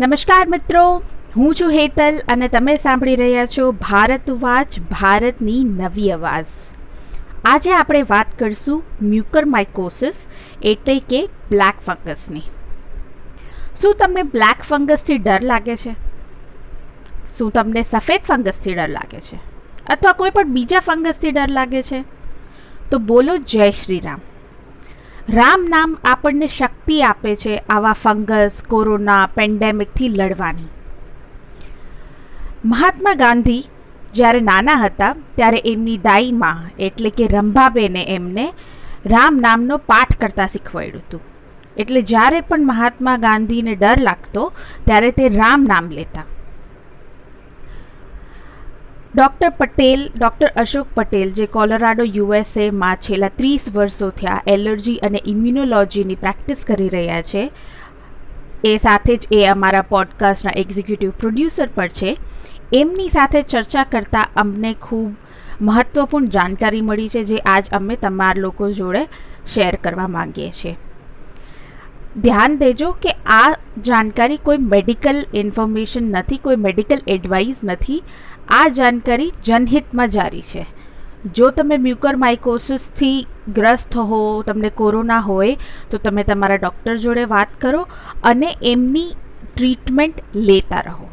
નમસ્કાર મિત્રો. હું છું હેતલ અને તમે સાંભળી રહ્યા છો ભારત વાચ, ભારતની નવી અવાજ. આજે આપણે વાત કરીશું મ્યુકરમાઇકોસિસ એટલે કે બ્લેક ફંગસની. શું તમને બ્લેક ફંગસથી ડર લાગે છે? શું તમને સફેદ ફંગસથી ડર લાગે છે? અથવા કોઈ પણ બીજા ફંગસથી ડર લાગે છે? તો બોલો જય શ્રી રામ. રામ નામ આપણને શક્તિ આપે છે આવા ફંગસ, કોરોના, પેન્ડેમિકથી લડવાની. મહાત્મા ગાંધી જ્યારે નાના હતા, ત્યારે એમની દાઈમાં, એટલે કે રંભાબેને એમને રામ નામનો પાઠ કરતા શીખવાડ્યું હતું. એટલે જ્યારે પણ મહાત્મા ગાંધીને ડર લાગતો, ત્યારે તે રામ નામ લેતા. ડૉક્ટર પટેલ, ડૉક્ટર અશોક પટેલ, જે કોલોરાડો યુએસએમાં છેલ્લા ત્રીસ વર્ષોથી આ એલર્જી અને ઇમ્યુનોલોજીની પ્રેક્ટિસ કરી રહ્યા છે. એ સાથે જ એ અમારા પોડકાસ્ટના એક્ઝિક્યુટિવ પ્રોડ્યુસર પણ છે. એમની સાથે ચર્ચા કરતાં અમને ખૂબ મહત્ત્વપૂર્ણ જાણકારી મળી છે, જે આજ અમે તમારા લોકો જોડે શેર કરવા માંગીએ છીએ. ધ્યાન દેજો કે આ જાણકારી કોઈ મેડિકલ ઇન્ફોર્મેશન નથી, કોઈ મેડિકલ એડવાઇસ નથી. આ જાણકારી જનહિતમાં જારી છે. જો તમે મ્યુકરમાઇકોસિસથી ગ્રસ્ત હો, તમને કોરોના હોય, તો તમે તમારા ડૉક્ટર જોડે વાત કરો અને એમની ટ્રીટમેન્ટ લેતા રહો.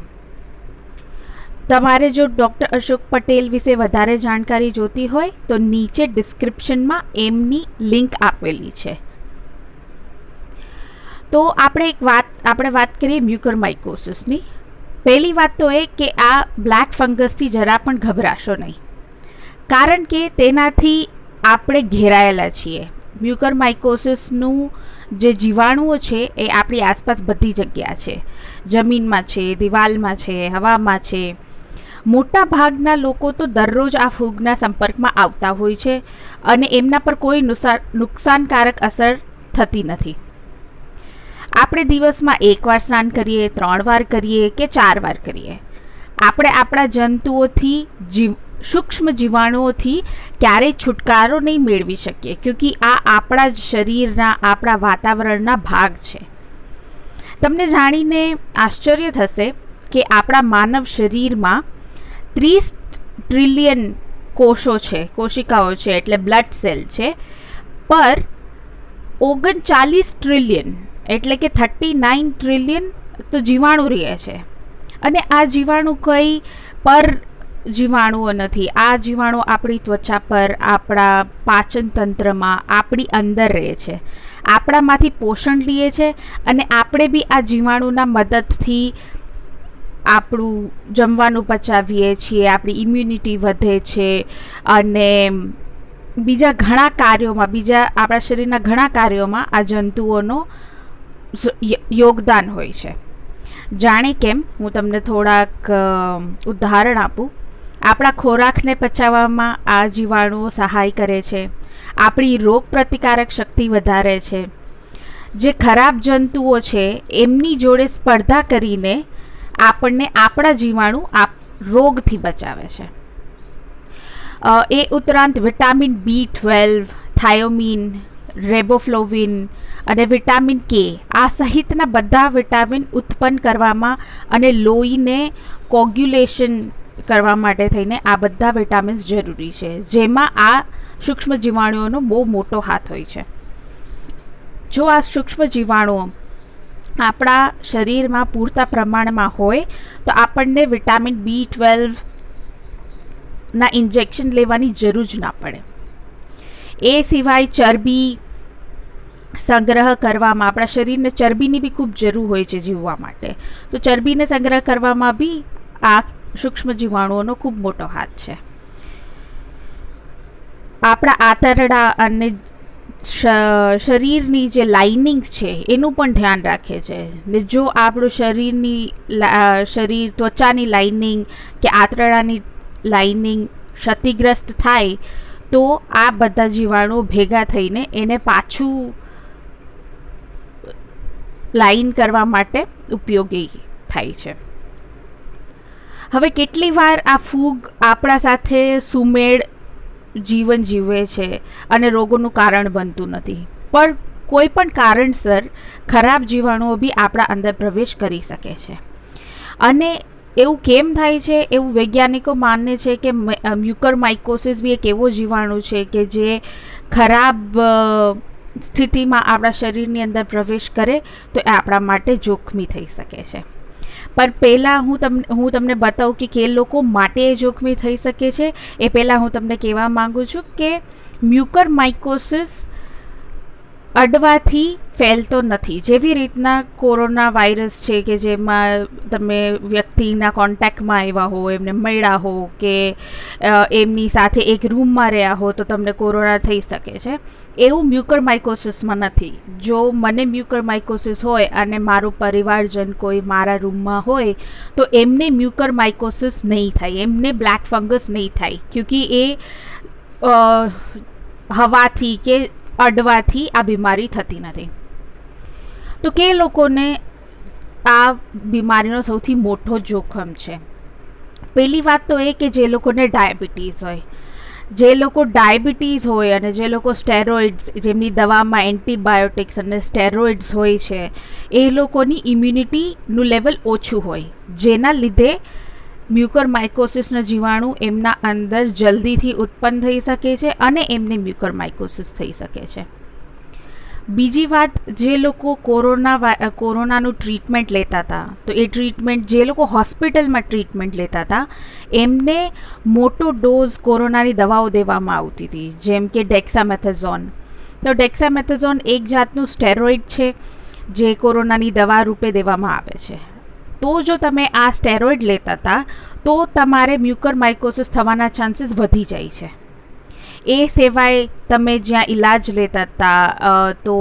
તમારે જો ડૉક્ટર અશોક પટેલ વિશે વધારે જાણકારી જોતી હોય, તો નીચે ડિસ્ક્રિપ્શનમાં એમની લિંક આપેલી છે. તો આપણે એક વાત, આપણે વાત કરીએ મ્યુકરમાઇકોસિસની. પહેલી વાત તો એ કે આ બ્લેક ફંગસથી જરા પણ ગભરાશો નહીં. કારણ કે તેનાથી આપણે ઘેરાયેલા છીએ. મ્યુકરમાઇકોસિસનું જે જીવાણુઓ છે એ આપણી આસપાસ બધી જગ્યા છે. જમીનમાં છે, દિવાલમાં છે, હવામાં છે. મોટા ભાગના લોકો તો દરરોજ આ ફૂગના સંપર્કમાં આવતા હોય છે અને એમના પર કોઈ નુકસાનકારક અસર થતી નથી. આપણે દિવસમાં એકવાર સ્નાન કરીએ, ત્રણ વાર કરીએ કે ચાર વાર કરીએ? આપણે આપણા જંતુઓથી જીવ, સૂક્ષ્મ જીવાણુઓથી ક્યારેય છુટકારો નહીં મેળવી શકીએ, ક્યોંકિ આ આપણા શરીરના, આપણા વાતાવરણના ભાગ છે. તમને જાણીને આશ્ચર્ય થશે કે આપણા માનવ શરીરમાં ત્રીસ ટ્રિલિયન કોષો છે, કોશિકાઓ છે, એટલે બ્લડ સેલ છે, પર ઓગણચાલીસ ટ્રિલિયન એટલે કે થર્ટી નાઇન ટ્રિલિયન તો જીવાણુ રહે છે. અને આ જીવાણુ કંઈ પર જીવાણુઓ નથી. આ જીવાણુ આપણી ત્વચા પર, આપણા પાચન તંત્રમાં, આપણી અંદર રહે છે. આપણામાંથી પોષણ લઈએ છે અને આપણે બી આ જીવાણુના મદદથી આપણું જમવાનું પચાવીએ છીએ, આપણી ઇમ્યુનિટી વધે છે અને બીજા ઘણા કાર્યોમાં, બીજા આપણા શરીરના ઘણા કાર્યોમાં આ જંતુઓનો યોગદાન હોય છે. જાણે કેમ? હું તમને થોડાક ઉદાહરણ આપું. આપણા ખોરાકને પચાવવામાં આ જીવાણુઓ સહાય કરે છે. આપણી રોગ પ્રતિકારક શક્તિ વધારે છે. જે ખરાબ જંતુઓ છે, એમની જોડે સ્પર્ધા કરીને આપણને આપણા જીવાણુ આપ, રોગથી બચાવે છે. એ ઉપરાંત વિટામિન બી ટ્વેલ્વ, થાયોમિન રેબોફ્લોવિન અને વિટામિન કે. આ સહિતના બધા વિટામિન ઉત્પન્ન કરવામાં અને લોહીને કોગ્યુલેશન કરવા માટે થઈને આ બધા વિટામિન્સ જરૂરી છે, જેમાં આ સૂક્ષ્મ જીવાણુઓનો બહુ મોટો હાથ હોય છે. જો આ સૂક્ષ્મ જીવાણુઓ આપણા શરીરમાં પૂરતા પ્રમાણમાં હોય, તો આપણને વિટામિન બી ટ્વેલ્વ ના ઇન્જેક્શન લેવાની જરૂર જ ના પડે. એ સિવાય ચરબી સંગ્રહ કરવામાં આપણા શરીરને ચરબીની બી ખૂબ જરૂર હોય છે જીવવા માટે. તો ચરબીને સંગ્રહ કરવામાં બી આ સૂક્ષ્મ જીવાણુઓનો ખૂબ મોટો હાથ છે. આપણા આંતરડા અને શરીરની જે લાઇનિંગ્સ છે એનું પણ ધ્યાન રાખે છે. ને જો આપણું શરીરની શરીર ત્વચાની લાઇનિંગ કે આંતરડાની લાઇનિંગ ક્ષતિગ્રસ્ત થાય, તો આ બધા જીવાણુઓ ભેગા થઈને એને પાછું લાઈન કરવા માટે ઉપયોગી થાય છે. હવે કેટલી વાર આ ફૂગ આપણા સાથે સુમેળ જીવન જીવે છે અને રોગોનું કારણ બનતું નથી. પણ કોઈ પણ કારણસર ખરાબ જીવાણુઓ બી આપણા અંદર પ્રવેશ કરી શકે છે. અને એવું કેમ થાય છે? એવું વૈજ્ઞાનિકો માને છે કે મ્યુકર માઇકોસિસ બી એક એવો જીવાણુ છે કે જે ખરાબ સ્થિતિમાં આપણા શરીરની અંદર પ્રવેશ કરે તો એ આપણા માટે જોખમી થઈ શકે છે. પણ પહેલાં હું તમને હું તમને બતાવું કે કે લોકો માટે જોખમી થઈ શકે છે. એ પહેલાં હું તમને કહેવા માગું છું કે મ્યુકર માઇકોસિસ અડવાથી ફેલતો નથી. જેવી રીતના કોરોના વાયરસ છે કે જેમાં તમે વ્યક્તિના કોન્ટેક્ટમાં આવ્યા હો, એમને મળ્યા હો કે એમની સાથે એક રૂમમાં રહ્યા હો તો તમને કોરોના થઈ શકે છે. એવું મ્યુકર માઇકોસિસમાં નથી. જો મને મ્યુકર માઇકોસિસ હોય અને મારું પરિવારજન કોઈ મારા રૂમમાં હોય, તો એમને મ્યુકર માઇકોસિસ નહીં થાય. એમને બ્લેક ફંગસ નહીં થાય. ક્યોંકિ એ હવાથી કે અડવાથી આ બીમારી થતી નથી. તો કે લોકોને આ બીમારીનો સૌથી મોટો જોખમ છે? પહેલી વાત તો એ કે જે લોકોને ડાયાબિટીસ હોય, જે લોકો ડાયાબિટીસ હોય અને જે લોકો સ્ટેરોઇડ્સ, જેમની દવામાં એન્ટીબાયોટિક્સ અને સ્ટેરોઇડ્સ હોય છે, એ લોકોની ઇમ્યુનિટીનું લેવલ ઓછું હોય, જેના લીધે મ્યુકર માઇકોસિસના જીવાણુ એમના અંદર જલ્દીથી ઉત્પન્ન થઈ શકે છે અને એમને મ્યુકર માઇકોસિસ થઈ શકે છે. બીજી વાત, જે લોકો કોરોના કોરોનાનું ટ્રીટમેન્ટ લેતા હતા, તો એ ટ્રીટમેન્ટ, જે લોકો હોસ્પિટલમાં ટ્રીટમેન્ટ લેતા હતા, એમને મોટો ડોઝ કોરોનાની દવાઓ દેવામાં આવતી હતી, જેમ કે ડેક્સામેથેઝોન. તો ડેક્સામેથેઝોન એક જાતનું સ્ટેરોઇડ છે, જે કોરોનાની દવા રૂપે દેવામાં આવે છે. તો જો તમે આ સ્ટેરોઇડ લેતા હતા, તો તમારે મ્યુકર માઇકોસિસ થવાના ચાન્સીસ વધી જાય છે. એ સિવાય તમે જ્યાં ઈલાજ લેતા હતા તો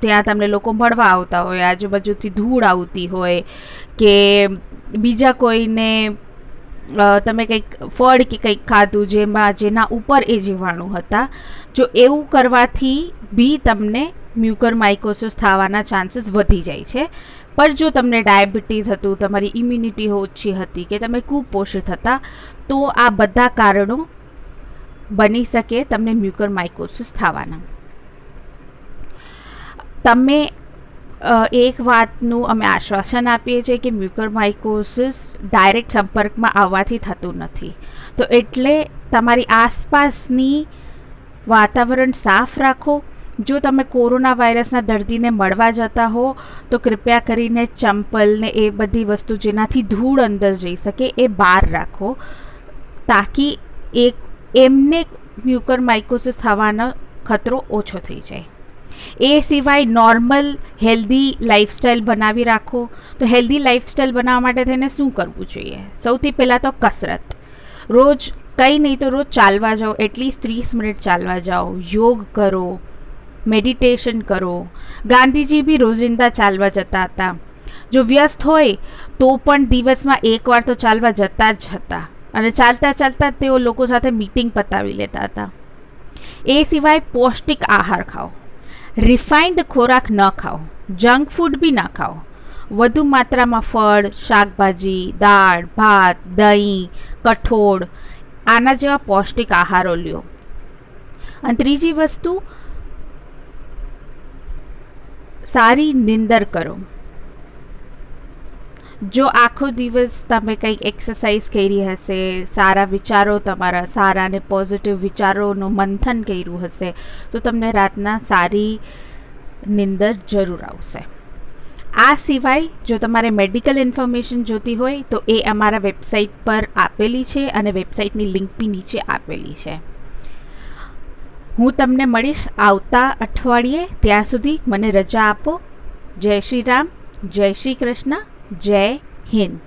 ત્યાં તમને લોકો મળવા આવતા હોય, આજુબાજુથી ધૂળ આવતી હોય કે બીજા કોઈને તમે કંઈક ફળ કે કંઈક ખાધું જેમાં, જેના ઉપર એ જીવાણુ હતા, જો એવું કરવાથી બી તમને મ્યુકર માઇકોસિસ થવાના ચાન્સીસ વધી જાય છે. પણ જો તમને ડાયાબિટીસ હતું, તમારી ઇમ્યુનિટી ઓછી હતી કે તમે કુપોષિત હતા, તો આ બધા કારણો બની શકે તમને મ્યુકર માઇકોસિસ થવાના. તમે એક વાતનું અમે આશ્વાસન આપીએ છીએ કે મ્યુકર માઇકોસિસ ડાયરેક્ટ સંપર્કમાં આવવાથી થતું નથી. તો એટલે તમારી આસપાસની વાતાવરણ સાફ રાખો જો તમે કોરોના વાયરસના દર્દીને મળવા જતા હો, તો કૃપયા કરીને ચંપલ ને એ બધી વસ્તુ જેનાથી ધૂળ અંદર જઈ શકે એ બહાર રાખો, તાકી એક, એમને મ્યુકર માઇકોસિસ થવાનો ખતરો ઓછો થઈ જાય. એ સિવાય નોર્મલ, હેલ્ધી લાઈફસ્ટાઈલ બનાવી રાખો. તો હેલ્ધી લાઈફસ્ટાઈલ બનાવવા માટે થઈને શું કરવું જોઈએ? સૌથી પહેલાં તો કસરત. રોજ, કંઈ નહીં તો રોજ ચાલવા જાઓ, એટલીસ્ટ ત્રીસ મિનિટ ચાલવા જાઓ. યોગ કરો મેડિટેશન કરો. ગાંધીજી બી રોજિંદા ચાલવા જતા હતા. જો વ્યસ્ત હોય, તો પણ દિવસમાં એકવાર તો ચાલવા જતા જ હતા. અને ચાલતા ચાલતા તેઓ લોકો સાથે મીટિંગ પતાવી લેતા હતા. એ સિવાય પૌષ્ટિક આહાર ખાઓ. રિફાઇન્ડ ખોરાક ન ખાઓ. જંક ફૂડ બી ના ખાઓ. વધુ માત્રામાં ફળ, શાકભાજી, દાળ, ભાત, દહીં, કઠોળ, આના જેવા પૌષ્ટિક આહારો લ્યો. અને ત્રીજી વસ્તુ સારી નિંદર કરો. જો આખો દિવસ તમે કંઈક એક્સરસાઇઝ કરી હશે, સારા વિચારો તમારા, સારા અને પોઝિટિવ વિચારોનું મંથન કર્યું હશે, તો તમને રાતના સારી નિંદર જરૂર આવશે. આ સિવાય જો તમારે મેડિકલ ઇન્ફોર્મેશન જોતી હોય, તો એ અમારા વેબસાઇટ પર આપેલી છે અને વેબસાઇટની લિંક બી નીચે આપેલી છે. હું તમને મળીશ આવતા અઠવાડિયે. ત્યાં સુધી મને રજા આપો. જય શ્રી રામ, જય શ્રી કૃષ્ણ, જય હિન્દ.